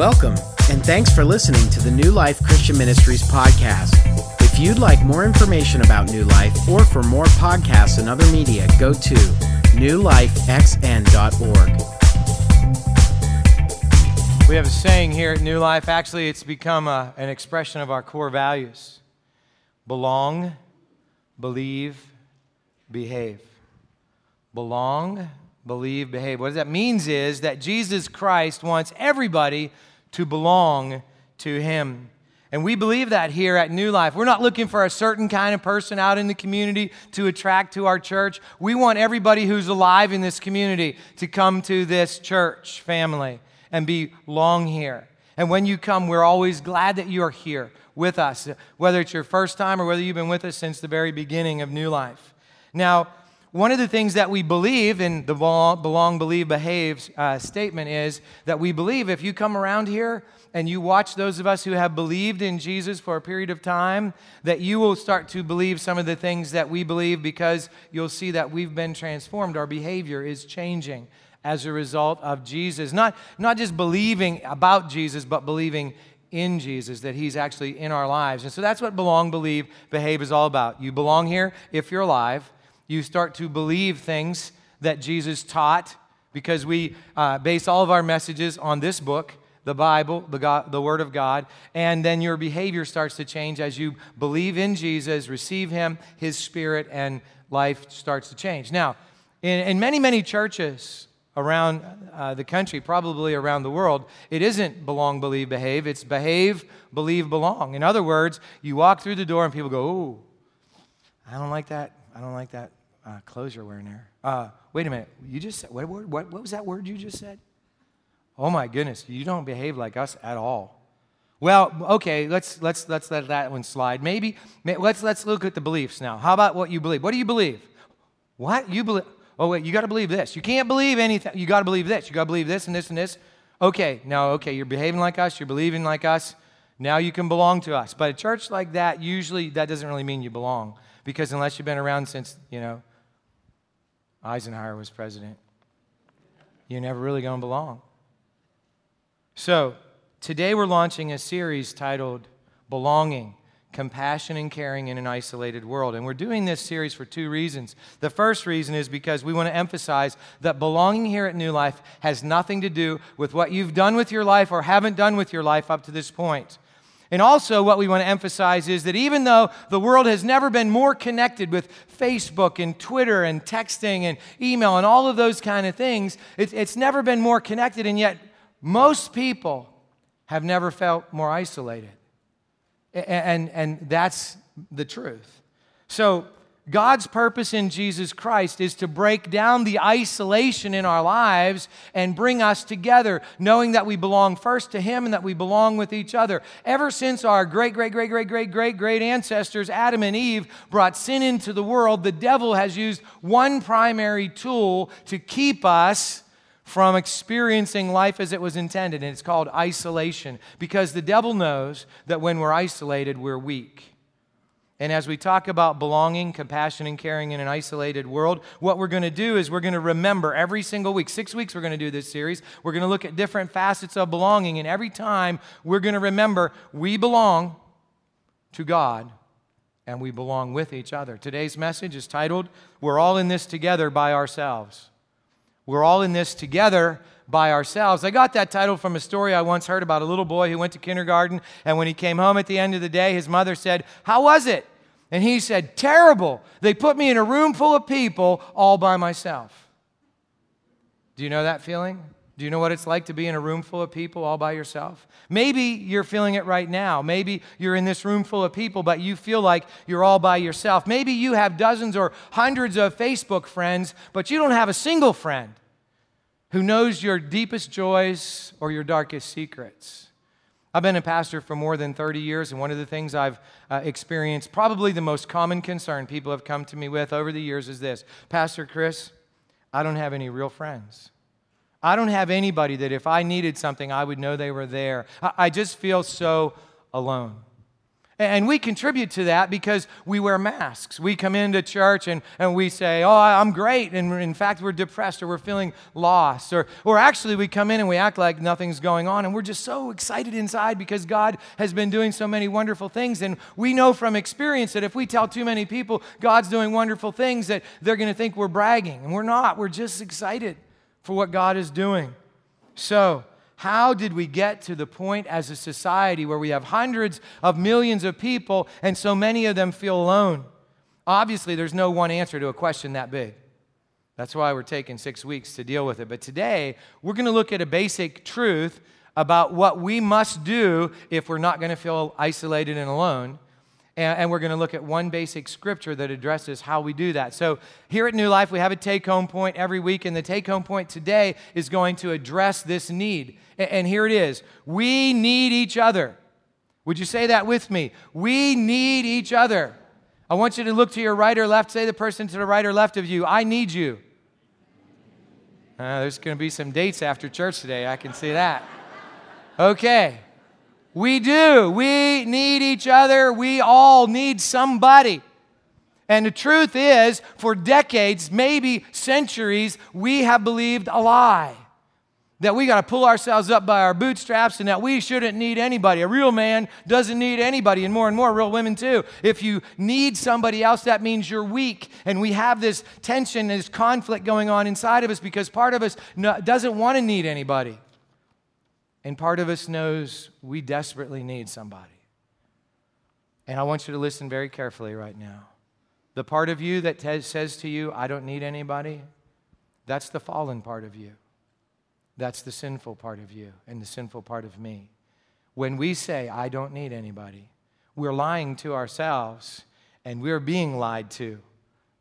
Welcome, and thanks for listening to the New Life Christian Ministries podcast. If you'd like more information about New Life or for more podcasts and other media, go to newlifexn.org. We have a saying here at New Life. Actually, it's become a, an expression of our core values belong, believe, behave. Belong, believe, behave. What that means is that Jesus Christ wants everybody to belong to Him. And we believe that here at New Life. We're not looking for a certain kind of person out in the community to attract to our church. We want everybody who's alive in this community to come to this church family and belong here. And when you come, we're always glad that you are here with us, whether it's your first time or whether you've been with us since the very beginning of New Life. Now, one of the things that we believe in the belong, believe, behave uh, statement is that we believe if you come around here and you watch those of us who have believed in Jesus for a period of time, that you will start to believe some of the things that we believe because you'll see that we've been transformed. Our behavior is changing as a result of Jesus. Not, not just believing about Jesus, but believing in Jesus, that He's actually in our lives. And so that's what belong, believe, behave is all about. You belong here if you're alive you start to believe things that Jesus taught because we uh, base all of our messages on this book, the Bible, the, God, the Word of God, and then your behavior starts to change as you believe in Jesus, receive Him, His Spirit, and life starts to change. Now, in, in many, many churches around uh, the country, probably around the world, it isn't belong, believe, behave. It's behave, believe, belong. In other words, you walk through the door and people go, oh, I don't like that. I don't like that uh, clothes you're wearing there. Uh, wait a minute. You just said, what, what, what was that word you just said? Oh my goodness, you don't behave like us at all. Well, okay, let's, let's, let's let that one slide. Maybe, let's, let's look at the beliefs now. How about what you believe? What do you believe? What? You believe? Oh, wait, you got to believe this. You can't believe anything. You got to believe this. You got to believe this and this and this. Okay, now, okay, you're behaving like us, you're believing like us. Now you can belong to us. But a church like that, usually that doesn't really mean you belong because unless you've been around since, you know, Eisenhower was president. You're never really going to belong. So, today we're launching a series titled Belonging Compassion and Caring in an Isolated World. And we're doing this series for two reasons. The first reason is because we want to emphasize that belonging here at New Life has nothing to do with what you've done with your life or haven't done with your life up to this point. And also, what we want to emphasize is that even though the world has never been more connected with Facebook and Twitter and texting and email and all of those kind of things, it, it's never been more connected, and yet most people have never felt more isolated. And, and, and that's the truth. So, God's purpose in Jesus Christ is to break down the isolation in our lives and bring us together, knowing that we belong first to Him and that we belong with each other. Ever since our great, great, great, great, great, great, great ancestors, Adam and Eve, brought sin into the world, the devil has used one primary tool to keep us from experiencing life as it was intended, and it's called isolation. Because the devil knows that when we're isolated, we're weak. And as we talk about belonging, compassion, and caring in an isolated world, what we're going to do is we're going to remember every single week. Six weeks we're going to do this series. We're going to look at different facets of belonging. And every time we're going to remember we belong to God and we belong with each other. Today's message is titled, We're All in This Together by Ourselves. We're all in this together by ourselves. I got that title from a story I once heard about a little boy who went to kindergarten, and when he came home at the end of the day, his mother said, How was it? And he said, Terrible. They put me in a room full of people all by myself. Do you know that feeling? Do you know what it's like to be in a room full of people all by yourself? Maybe you're feeling it right now. Maybe you're in this room full of people, but you feel like you're all by yourself. Maybe you have dozens or hundreds of Facebook friends, but you don't have a single friend who knows your deepest joys or your darkest secrets. I've been a pastor for more than 30 years, and one of the things I've uh, experienced, probably the most common concern people have come to me with over the years, is this Pastor Chris, I don't have any real friends. I don't have anybody that if I needed something, I would know they were there. I, I just feel so alone. And we contribute to that because we wear masks. We come into church and, and we say, Oh, I'm great. And in fact, we're depressed or we're feeling lost. Or, or actually, we come in and we act like nothing's going on. And we're just so excited inside because God has been doing so many wonderful things. And we know from experience that if we tell too many people God's doing wonderful things, that they're going to think we're bragging. And we're not. We're just excited for what God is doing. So, how did we get to the point as a society where we have hundreds of millions of people and so many of them feel alone? Obviously, there's no one answer to a question that big. That's why we're taking six weeks to deal with it. But today, we're going to look at a basic truth about what we must do if we're not going to feel isolated and alone. And, we're going to look at one basic scripture that addresses how we do that. So, here at New Life, we have a take home point every week, and the take home point today is going to address this need. And here it is We need each other. Would you say that with me? We need each other. I want you to look to your right or left. Say the person to the right or left of you, I need you. Uh, there's going to be some dates after church today. I can see that. Okay. We do. We need each other. We all need somebody. And the truth is, for decades, maybe centuries, we have believed a lie that we got to pull ourselves up by our bootstraps and that we shouldn't need anybody. A real man doesn't need anybody, and more and more real women too. If you need somebody else, that means you're weak. And we have this tension, this conflict going on inside of us because part of us doesn't want to need anybody. And part of us knows we desperately need somebody. And I want you to listen very carefully right now. The part of you that says to you, I don't need anybody, that's the fallen part of you. That's the sinful part of you and the sinful part of me. When we say, I don't need anybody, we're lying to ourselves and we're being lied to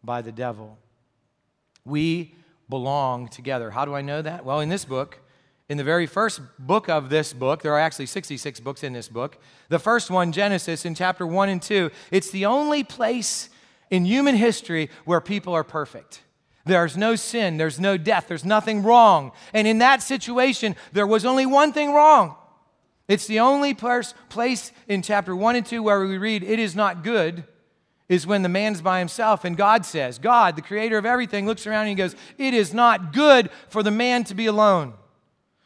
by the devil. We belong together. How do I know that? Well, in this book, in the very first book of this book, there are actually 66 books in this book. The first one, Genesis, in chapter 1 and 2, it's the only place in human history where people are perfect. There's no sin, there's no death, there's nothing wrong. And in that situation, there was only one thing wrong. It's the only place in chapter 1 and 2 where we read, It is not good, is when the man's by himself and God says, God, the creator of everything, looks around and he goes, It is not good for the man to be alone.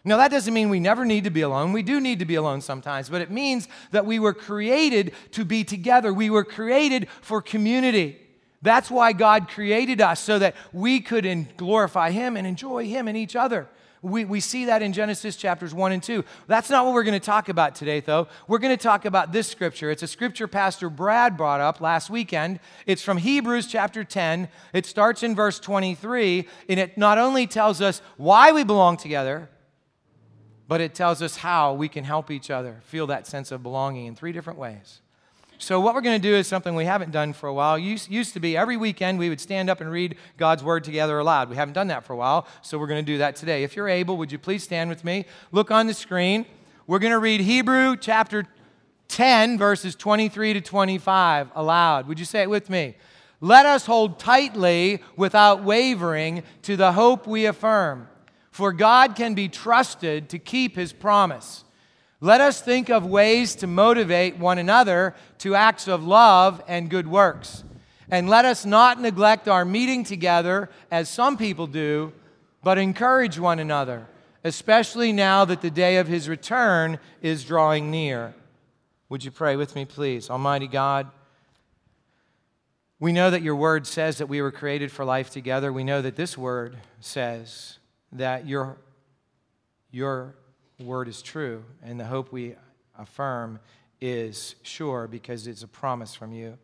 Now, that doesn't mean we never need to be alone. We do need to be alone sometimes, but it means that we were created to be together. We were created for community. That's why God created us, so that we could glorify Him and enjoy Him and each other. We, we see that in Genesis chapters 1 and 2. That's not what we're going to talk about today, though. We're going to talk about this scripture. It's a scripture Pastor Brad brought up last weekend. It's from Hebrews chapter 10. It starts in verse 23, and it not only tells us why we belong together, but it tells us how we can help each other feel that sense of belonging in three different ways. So, what we're going to do is something we haven't done for a while. Used, to be every weekend we would stand up and read God's Word together aloud. We haven't done that for a while, so we're going to do that today. If you're able, would you please stand with me? Look on the screen. We're going to read Hebrew chapter 10, verses 23 to 25 aloud. Would you say it with me? Let us hold tightly without wavering to the hope we affirm, for God can be trusted to keep his promise. Let us think of ways to motivate one another to acts of love and good works. And let us not neglect our meeting together as some people do, but encourage one another, especially now that the day of his return is drawing near. Would you pray with me, please? Almighty God, we know that your word says that we were created for life together. We know that this word says that your, your word is true, and the hope we affirm is sure because it's a promise from you.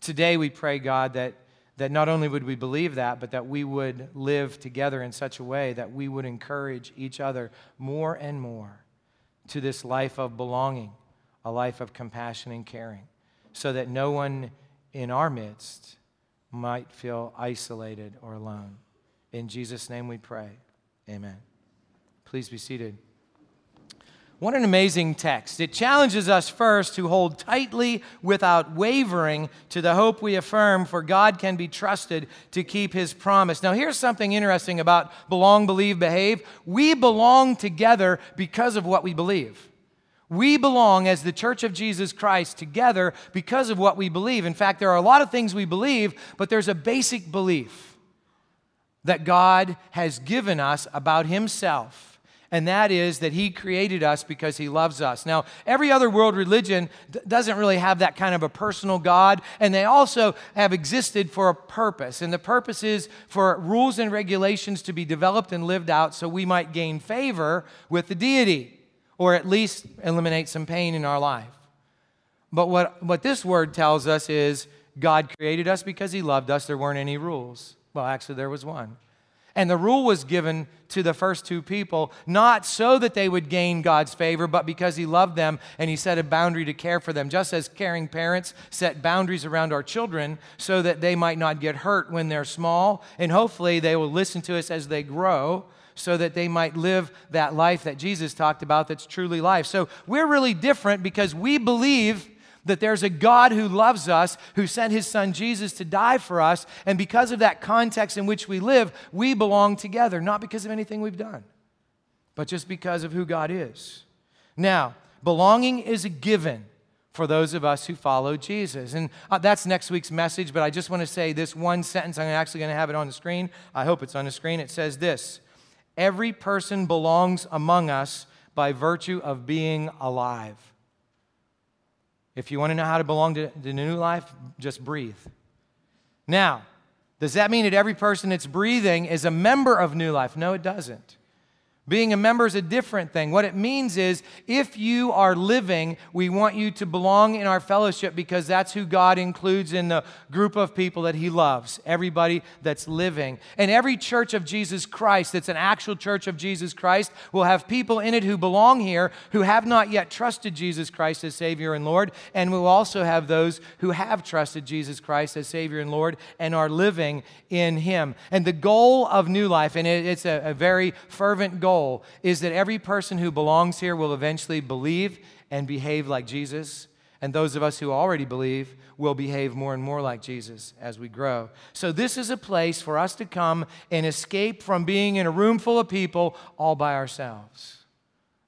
Today, we pray, God, that, that not only would we believe that, but that we would live together in such a way that we would encourage each other more and more to this life of belonging, a life of compassion and caring, so that no one in our midst might feel isolated or alone. In Jesus' name we pray. Amen. Please be seated. What an amazing text. It challenges us first to hold tightly without wavering to the hope we affirm, for God can be trusted to keep his promise. Now, here's something interesting about belong, believe, behave. We belong together because of what we believe. We belong as the church of Jesus Christ together because of what we believe. In fact, there are a lot of things we believe, but there's a basic belief that God has given us about Himself and that is that He created us because He loves us. Now, every other world religion doesn't really have that kind of a personal God, and they also have existed for a purpose. And the purpose is for rules and regulations to be developed and lived out so we might gain favor with the deity, or at least eliminate some pain in our life. But what, what this word tells us is God created us because He loved us. There weren't any rules. Well, actually, there was one. And the rule was given to the first two people, not so that they would gain God's favor, but because He loved them and He set a boundary to care for them. Just as caring parents set boundaries around our children so that they might not get hurt when they're small, and hopefully they will listen to us as they grow so that they might live that life that Jesus talked about that's truly life. So we're really different because we believe that there's a God who loves us, who sent his son Jesus to die for us. And because of that context in which we live, we belong together, not because of anything we've done, but just because of who God is. Now, belonging is a given for those of us who follow Jesus. And uh, that's next week's message, but I just want to say this one sentence. I'm actually going to have it on the screen. I hope it's on the screen. It says this Every person belongs among us by virtue of being alive. If you want to know how to belong to the new life, just breathe. Now, does that mean that every person that's breathing is a member of new life? No, it doesn't. Being a member is a different thing. What it means is if you are living, we want you to belong in our fellowship because that's who God includes in the group of people that He loves, everybody that's living. And every church of Jesus Christ that's an actual church of Jesus Christ will have people in it who belong here who have not yet trusted Jesus Christ as Savior and Lord. And we'll also have those who have trusted Jesus Christ as Savior and Lord and are living in Him. And the goal of New Life, and it's a, a very fervent goal goal is that every person who belongs here will eventually believe and behave like Jesus. And those of us who already believe will behave more and more like Jesus as we grow. So, this is a place for us to come and escape from being in a room full of people all by ourselves.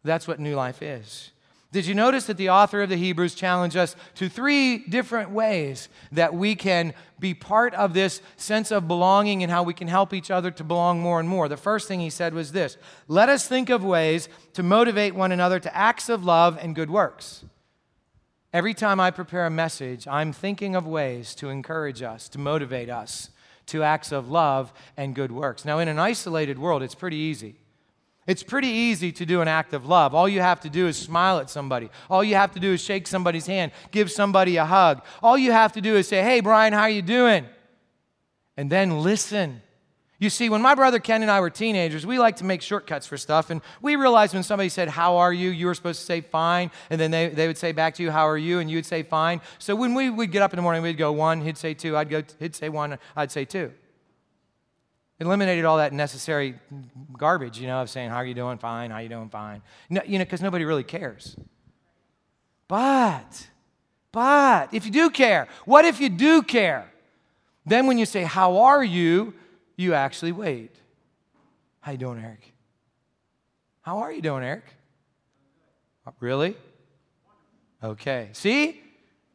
That's what new life is. Did you notice that the author of the Hebrews challenged us to three different ways that we can be part of this sense of belonging and how we can help each other to belong more and more? The first thing he said was this Let us think of ways to motivate one another to acts of love and good works. Every time I prepare a message, I'm thinking of ways to encourage us, to motivate us to acts of love and good works. Now, in an isolated world, it's pretty easy. It's pretty easy to do an act of love. All you have to do is smile at somebody. All you have to do is shake somebody's hand, give somebody a hug. All you have to do is say, "Hey Brian, how are you doing?" And then listen. You see, when my brother Ken and I were teenagers, we like to make shortcuts for stuff. And we realized when somebody said, How are you? you were supposed to say fine. And then they, they would say back to you, How are you? And you would say fine. So when we would get up in the morning, we'd go one, he'd say two, I'd go, he'd say one, I'd say two eliminated all that necessary garbage, you know, of saying, how are you doing? Fine. How you doing? Fine. No, you know, because nobody really cares. But, but, if you do care, what if you do care? Then when you say, how are you? You actually wait. How you doing, Eric? How are you doing, Eric? Really? Okay. See?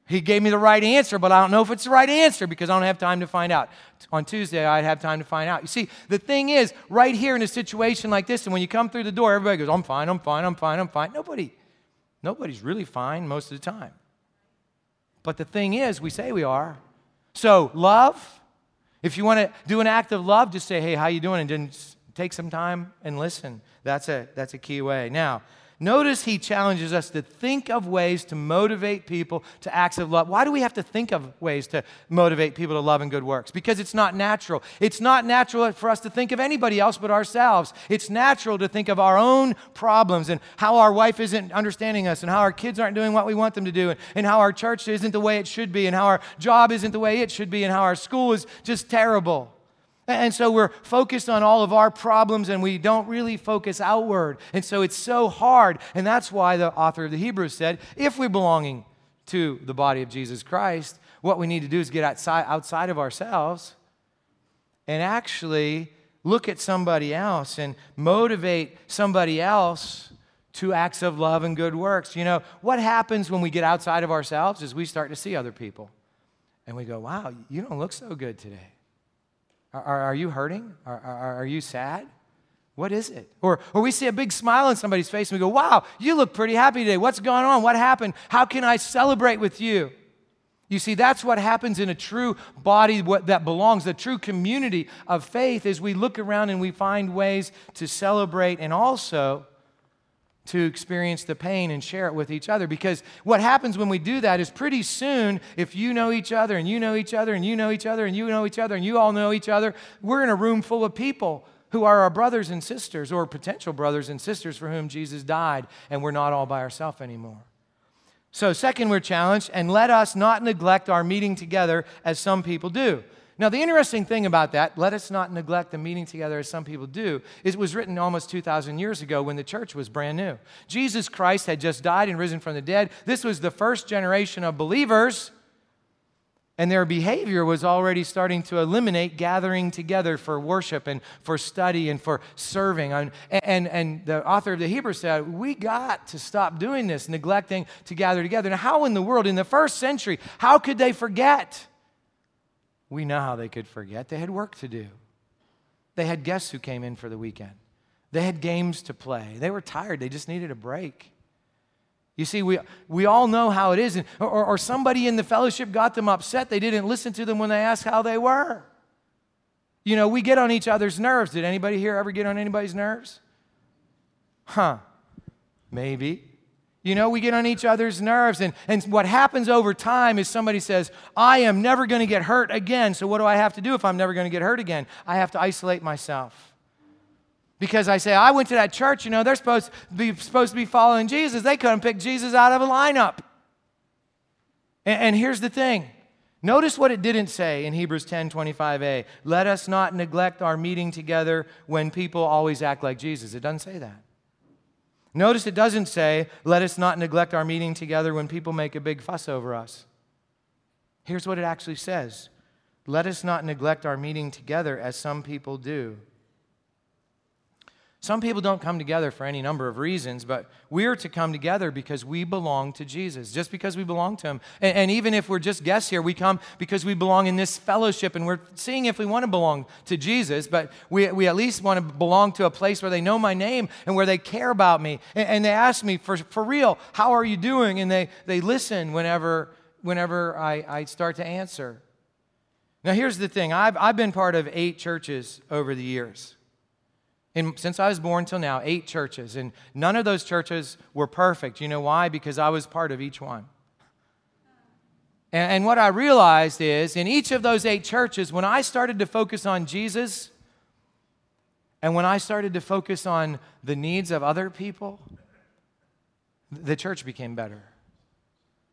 He gave me the right answer, but I don't know if it's the right answer because I don't have time to find out. On Tuesday, I'd have time to find out. You see, the thing is, right here in a situation like this, and when you come through the door, everybody goes, I'm fine, I'm fine, I'm fine, I'm fine. Nobody, nobody's really fine most of the time. But the thing is, we say we are. So, love, if you want to do an act of love, just say, hey, how you doing? And then take some time and listen. That's a, that's a key way. Now, Notice he challenges us to think of ways to motivate people to acts of love. Why do we have to think of ways to motivate people to love and good works? Because it's not natural. It's not natural for us to think of anybody else but ourselves. It's natural to think of our own problems and how our wife isn't understanding us and how our kids aren't doing what we want them to do and, and how our church isn't the way it should be and how our job isn't the way it should be and how our school is just terrible. And so we're focused on all of our problems and we don't really focus outward. And so it's so hard. And that's why the author of the Hebrews said if we're belonging to the body of Jesus Christ, what we need to do is get outside, outside of ourselves and actually look at somebody else and motivate somebody else to acts of love and good works. You know, what happens when we get outside of ourselves is we start to see other people and we go, wow, you don't look so good today. Are, are, you hurting? Are, are, are you sad? What is it? Or, or we see a big smile on somebody's face and we go, wow, you look pretty happy today. What's going on? What happened? How can I celebrate with you? You see, that's what happens in a true body that belongs, the true community of faith, is we look around and we find ways to celebrate and also to experience the pain and share it with each other. Because what happens when we do that is pretty soon, if you know each other and you know each other and you know each other and you know each other and you all know each other, we're in a room full of people who are our brothers and sisters or potential brothers and sisters for whom Jesus died, and we're not all by ourselves anymore. So, second, we're challenged, and let us not neglect our meeting together as some people do. Now, the interesting thing about that, let us not neglect the meeting together as some people do, is it was written almost 2,000 years ago when the church was brand new. Jesus Christ had just died and risen from the dead. This was the first generation of believers, and their behavior was already starting to eliminate gathering together for worship and for study and for serving. And, and, and the author of the Hebrews said, We got to stop doing this, neglecting to gather together. Now, how in the world, in the first century, how could they forget? We know how they could forget. They had work to do. They had guests who came in for the weekend. They had games to play. They were tired. They just needed a break. You see, we, we all know how it is. Or, or somebody in the fellowship got them upset. They didn't listen to them when they asked how they were. You know, we get on each other's nerves. Did anybody here ever get on anybody's nerves? Huh. Maybe. You know, we get on each other's nerves. And, and what happens over time is somebody says, I am never going to get hurt again. So, what do I have to do if I'm never going to get hurt again? I have to isolate myself. Because I say, I went to that church, you know, they're supposed to be, supposed to be following Jesus. They couldn't pick Jesus out of a lineup. And, and here's the thing Notice what it didn't say in Hebrews 10 25a. Let us not neglect our meeting together when people always act like Jesus. It doesn't say that. Notice it doesn't say, let us not neglect our meeting together when people make a big fuss over us. Here's what it actually says let us not neglect our meeting together as some people do. Some people don't come together for any number of reasons, but we're to come together because we belong to Jesus, just because we belong to Him. And, and, even if we're just guests here, we come because we belong in this fellowship and we're seeing if we want to belong to Jesus, but we, we at least want to belong to a place where they know my name and where they care about me. And, and they ask me, for, for real, how are you doing? And they, they listen whenever, whenever I, I start to answer. Now, here's the thing I've, I've been part of eight churches over the years. And since I was born till now, eight churches, and none of those churches were perfect. You know why? Because I was part of each one. And, and what I realized is in each of those eight churches, when I started to focus on Jesus, and when I started to focus on the needs of other people, the church became better.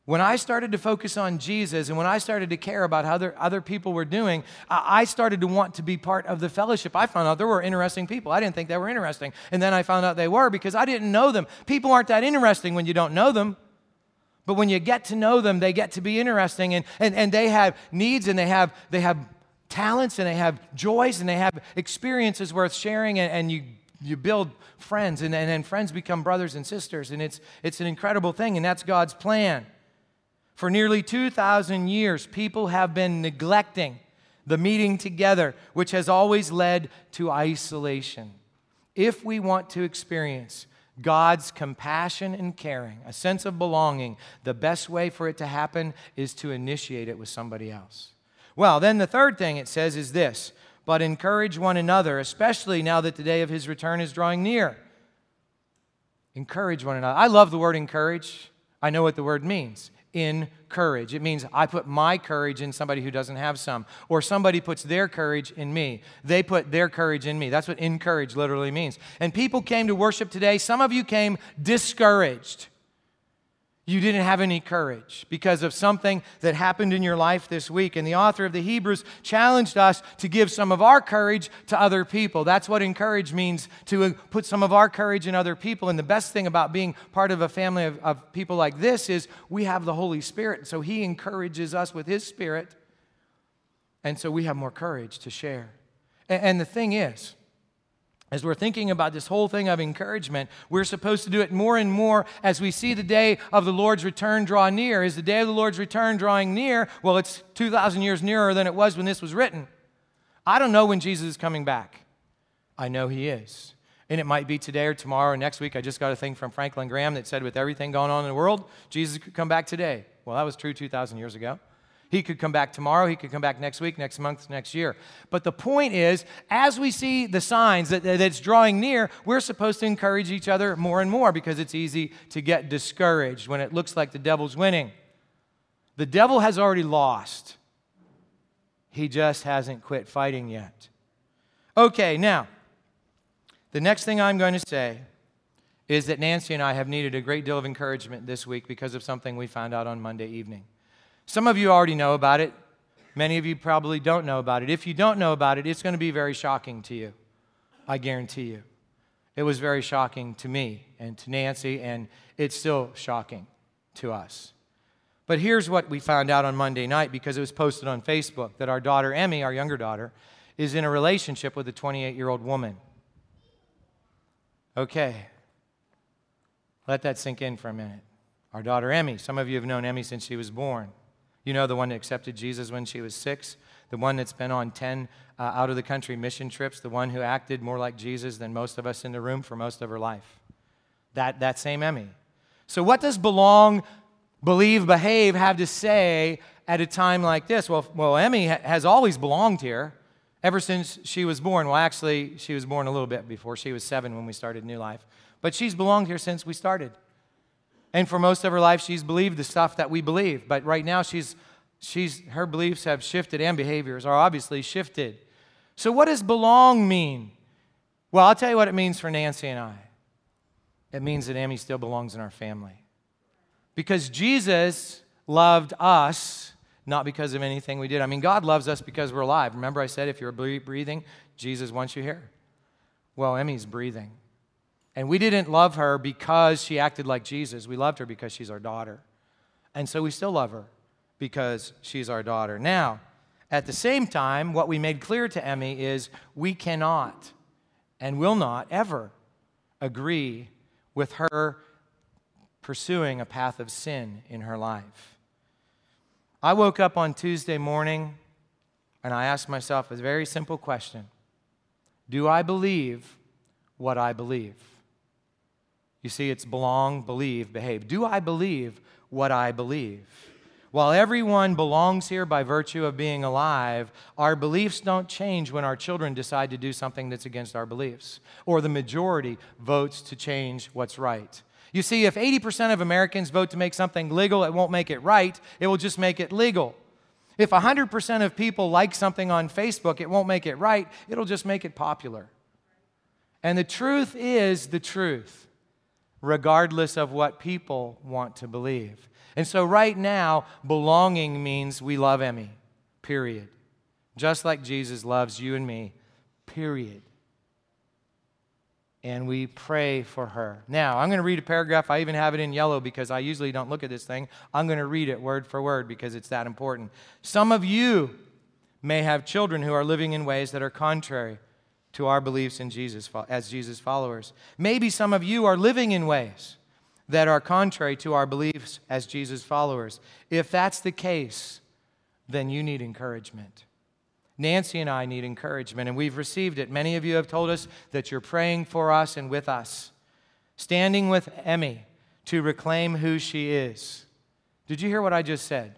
When I started to focus on Jesus and when I started to care about how other, other people were doing, I started to want to be part of the fellowship. I found out there were interesting people. I didn't think they were interesting. And then I found out they were because I didn't know them. People aren't that interesting when you don't know them. But when you get to know them, they get to be interesting and, and, and they have needs and they have, they have talents and they have joys and they have experiences worth sharing and, and you you build friends and, and, and friends become brothers and sisters and it's, it's an incredible thing and that's god's plan for nearly 2,000 years, people have been neglecting the meeting together, which has always led to isolation. If we want to experience God's compassion and caring, a sense of belonging, the best way for it to happen is to initiate it with somebody else. Well, then the third thing it says is this but encourage one another, especially now that the day of his return is drawing near. Encourage one another. I love the word encourage. I know what the word means in courage. It means I put my courage in somebody who doesn't have some, or somebody puts their courage in me. They put their courage in me. That's what encourage literally means. And people came to worship today. Some of you came discouraged you didn't have any courage because of something that happened in your life this week. And the author of the Hebrews challenged us to give some of our courage to other people. That's what encourage means to put some of our courage in other people. And the best thing about being part of a family of, of people like this is we have the Holy Spirit. So He encourages us with His Spirit. And so we have more courage to share. and, and the thing is, as we're thinking about this whole thing of encouragement, we're supposed to do it more and more as we see the day of the Lord's return draw near. Is the day of the Lord's return drawing near? Well, it's 2,000 years nearer than it was when this was written. I don't know when Jesus is coming back. I know he is. And it might be today or tomorrow or next week. I just got a thing from Franklin Graham that said, with everything going on in the world, Jesus could come back today. Well, that was true 2,000 years ago. He could come back tomorrow. He could come back next week, next month, next year. But the point is, as we see the signs that, that it's drawing near, we're supposed to encourage each other more and more because it's easy to get discouraged when it looks like the devil's winning. The devil has already lost, he just hasn't quit fighting yet. Okay, now, the next thing I'm going to say is that Nancy and I have needed a great deal of encouragement this week because of something we found out on Monday evening. Some of you already know about it. Many of you probably don't know about it. If you don't know about it, it's going to be very shocking to you. I guarantee you. It was very shocking to me and to Nancy, and it's still shocking to us. But here's what we found out on Monday night because it was posted on Facebook that our daughter, Emmy, our younger daughter, is in a relationship with a 28 year old woman. Okay, let that sink in for a minute. Our daughter, Emmy, some of you have known Emmy since she was born. You know, the one that accepted Jesus when she was six, the one that's been on 10 uh, out of the country mission trips, the one who acted more like Jesus than most of us in the room for most of her life. That, that same Emmy. So, what does belong, believe, behave have to say at a time like this? Well, well Emmy ha- has always belonged here ever since she was born. Well, actually, she was born a little bit before. She was seven when we started New Life. But she's belonged here since we started. And for most of her life, she's believed the stuff that we believe. But right now, she's, she's, her beliefs have shifted and behaviors are obviously shifted. So, what does belong mean? Well, I'll tell you what it means for Nancy and I. It means that Emmy still belongs in our family. Because Jesus loved us not because of anything we did. I mean, God loves us because we're alive. Remember, I said if you're breathing, Jesus wants you here. Well, Emmy's breathing. And we didn't love her because she acted like Jesus. We loved her because she's our daughter. And so we still love her because she's our daughter. Now, at the same time, what we made clear to Emmy is we cannot and will not ever agree with her pursuing a path of sin in her life. I woke up on Tuesday morning and I asked myself a very simple question Do I believe what I believe? You see, it's belong, believe, behave. Do I believe what I believe? While everyone belongs here by virtue of being alive, our beliefs don't change when our children decide to do something that's against our beliefs, or the majority votes to change what's right. You see, if 80% of Americans vote to make something legal, it won't make it right, it will just make it legal. If 100% of people like something on Facebook, it won't make it right, it'll just make it popular. And the truth is the truth regardless of what people want to believe. And so, right now, belonging means we love Emmy, period. Just like Jesus loves you and me, period. And we pray for her. Now, I'm going to read a paragraph. I even have it in yellow because I usually don't look at this thing. I'm going to read it word for word because it's that important. Some of you may have children who are living in ways that are contrary to our beliefs in Jesus as Jesus followers. Maybe some of you are living in ways that are contrary to our beliefs as Jesus followers. If that's the case, then you need encouragement. Nancy and I need encouragement, and we've received it. Many of you have told us that you're praying for us and with us, standing with Emmy to reclaim who she is. Did you hear what I just said?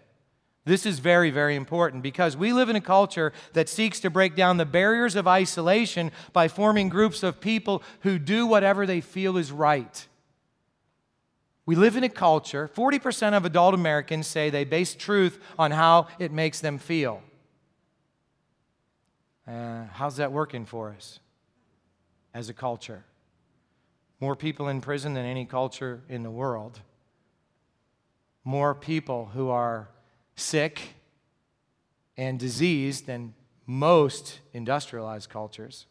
This is very, very important because we live in a culture that seeks to break down the barriers of isolation by forming groups of people who do whatever they feel is right. We live in a culture, 40% of adult Americans say they base truth on how it makes them feel. Uh, how's that working for us as a culture? More people in prison than any culture in the world. More people who are sick and diseased than most industrialized cultures.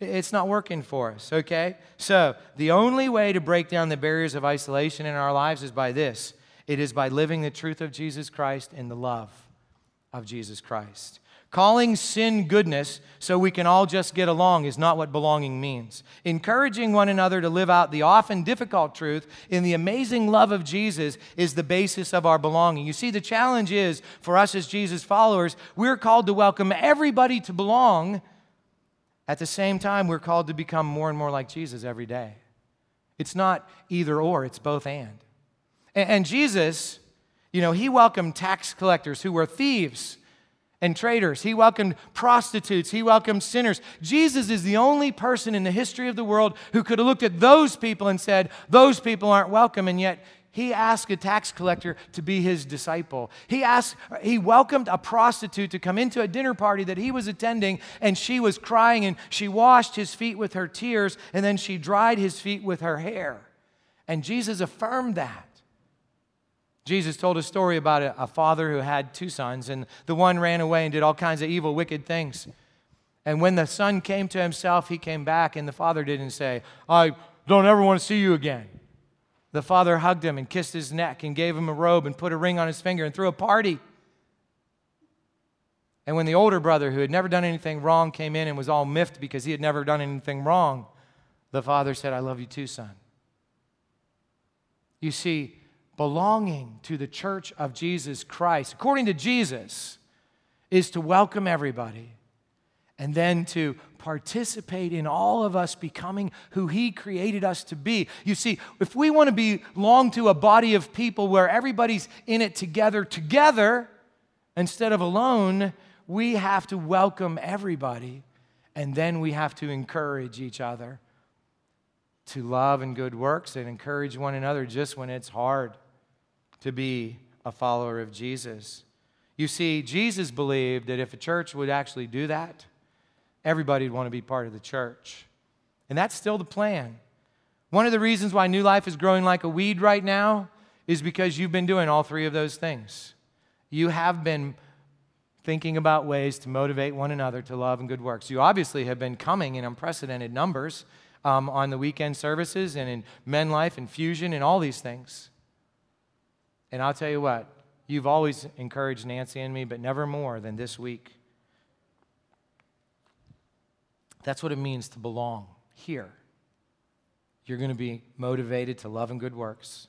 It's not working for us, okay? So, the only way to break down the barriers of isolation in our lives is by this it is by living the truth of Jesus Christ and the love of Jesus Christ. Calling sin goodness so we can all just get along is not what belonging means. Encouraging one another to live out the often difficult truth in the amazing love of Jesus is the basis of our belonging. You see, the challenge is for us as Jesus followers, we're called to welcome everybody to belong. At the same time, we're called to become more and more like Jesus every day. It's not either or, it's both and. And, Jesus, you know, he welcomed tax collectors who were thieves and traitors. He welcomed prostitutes. He welcomed sinners. Jesus is the only person in the history of the world who could have looked at those people and said, Those people aren't welcome. And yet, he asked a tax collector to be his disciple. He asked, he welcomed a prostitute to come into a dinner party that he was attending, and she was crying, and she washed his feet with her tears, and then she dried his feet with her hair. And Jesus affirmed that. Jesus told a story about a, a, father who had two sons, and the one ran away and did all kinds of evil, wicked things. And when the son came to himself, he came back, and the father didn't say, I don't ever want to see you again. The father hugged him and kissed his neck and gave him a robe and put a ring on his finger and threw a party. And when the older brother, who had never done anything wrong, came in and was all miffed because he had never done anything wrong, the father said, I love you too, son. You see, belonging to the church of Jesus Christ, according to Jesus, is to welcome everybody and then to participate in all of us becoming who He created us to be. You see, if we want to belong to a body of people where everybody's in it together, together, instead of alone, we have to welcome everybody and then we have to encourage each other to love and good works and encourage one another just when it's hard to be a follower of Jesus. You see, Jesus believed that if a church would actually do that, everybody would want to be part of the church. And that's still the plan. One of the reasons why New Life is growing like a weed right now is because you've been doing all three of those things. You have been thinking about ways to motivate one another to love and good works. You obviously have been coming in unprecedented numbers um, on the weekend services and in Men Life and Fusion and all these things. And I'll tell you what, you've always encouraged Nancy and me, but never more than this week. That's what it means to belong here. You're going to be motivated to love and good works.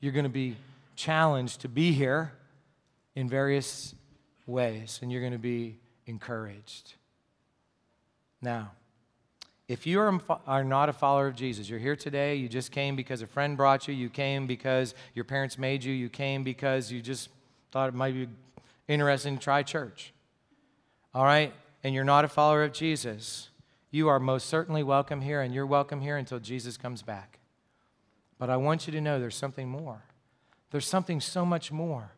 You're going to be challenged to be here in various ways, and you're going to be encouraged. Now, if you are, are not a follower of Jesus, you're here today, you just came because a friend brought you, you came because your parents made you, you came because you just thought it might be interesting to try church. All right? And you're not a follower of Jesus, you are most certainly welcome here, and you're welcome here until Jesus comes back. But I want you to know there's something more. There's something so much more.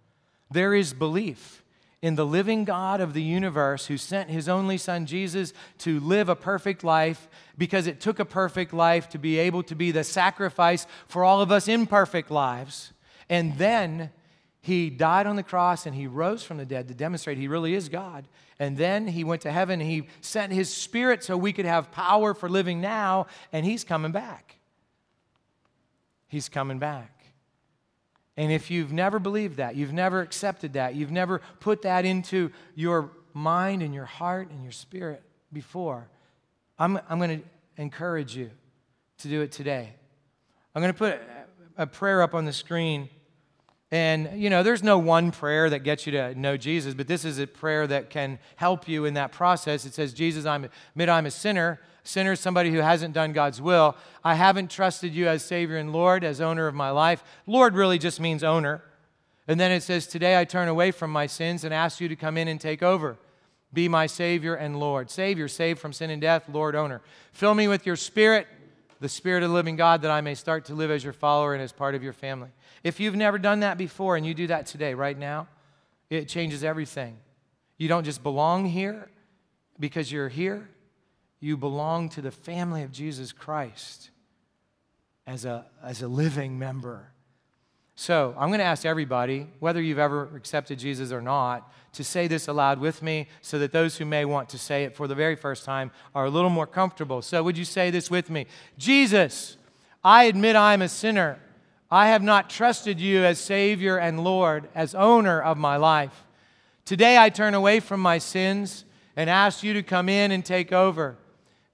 There is belief in the living God of the universe who sent his only son Jesus to live a perfect life because it took a perfect life to be able to be the sacrifice for all of us imperfect lives. And then he died on the cross and he rose from the dead to demonstrate he really is God. And then he went to heaven and he sent his spirit so we could have power for living now, and he's coming back. He's coming back. And if you've never believed that, you've never accepted that, you've never put that into your mind and your heart and your spirit before, I'm, I'm going to encourage you to do it today. I'm going to put a prayer up on the screen. And, you know, there's no one prayer that gets you to know Jesus, but this is a prayer that can help you in that process. It says, Jesus, I admit I'm a sinner sinner, is somebody who hasn't done God's will. I haven't trusted you as Savior and Lord, as owner of my life. Lord really just means owner. And then it says, Today I turn away from my sins and ask you to come in and take over. Be my Savior and Lord. Savior, saved from sin and death, Lord, owner. Fill me with your Spirit, the Spirit of the living God, that I may start to live as your follower and as part of your family. If you've never done that before and you do that today, right now, it changes everything. You don't just belong here because you're here, you belong to the family of Jesus Christ as a, as a living member. So I'm going to ask everybody, whether you've ever accepted Jesus or not, to say this aloud with me so that those who may want to say it for the very first time are a little more comfortable. So would you say this with me? Jesus, I admit I'm a sinner. I have not trusted you as Savior and Lord, as owner of my life. Today I turn away from my sins and ask you to come in and take over.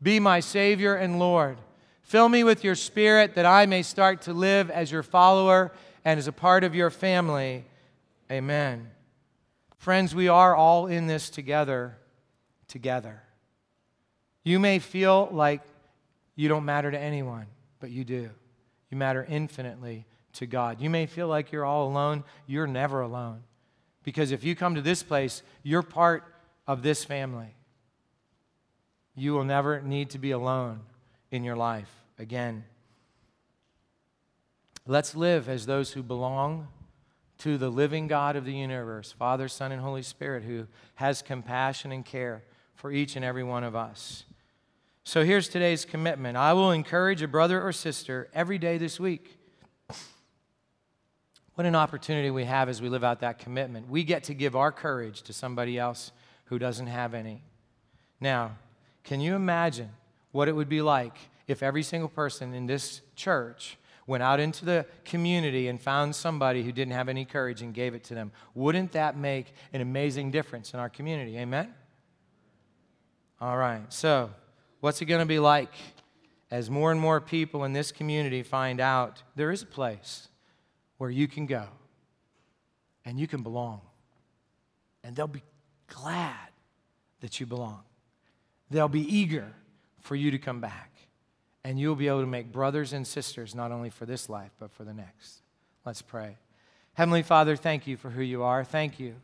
Be my Savior and Lord. Fill me with your Spirit that I may start to live as your follower and as a part of your family. Amen. Friends, we are all in this together, together. You may feel like you don't matter to anyone, but you do. You matter infinitely to God. You may feel like you're all alone. You're never alone. Because if you come to this place, you're part of this family. You will never need to be alone in your life again. Let's live as those who belong to the living God of the universe, Father, Son, and Holy Spirit, who has compassion and care for each and every one of us. So here's today's commitment I will encourage a brother or sister every day this week. What an opportunity we have as we live out that commitment. We get to give our courage to somebody else who doesn't have any. Now, can you imagine what it would be like if every single person in this church went out into the community and found somebody who didn't have any courage and gave it to them? Wouldn't that make an amazing difference in our community? Amen? All right, so what's it going to be like as more and more people in this community find out there is a place where you can go and you can belong? And they'll be glad that you belong. They'll be eager for you to come back. And you'll be able to make brothers and sisters not only for this life, but for the next. Let's pray. Heavenly Father, thank you for who you are. Thank you.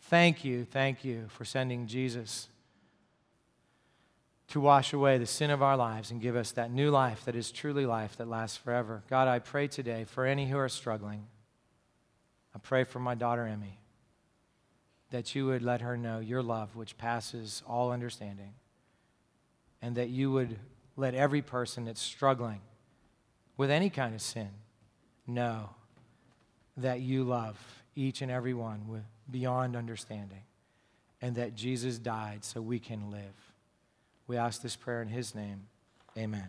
Thank you. Thank you for sending Jesus to wash away the sin of our lives and give us that new life that is truly life that lasts forever. God, I pray today for any who are struggling. I pray for my daughter Emmy that you would let her know your love, which passes all understanding, and that you would let every person that's struggling with any kind of sin know that you love each and every one with beyond understanding, and that Jesus died so we can live. We ask this prayer in his name. Amen.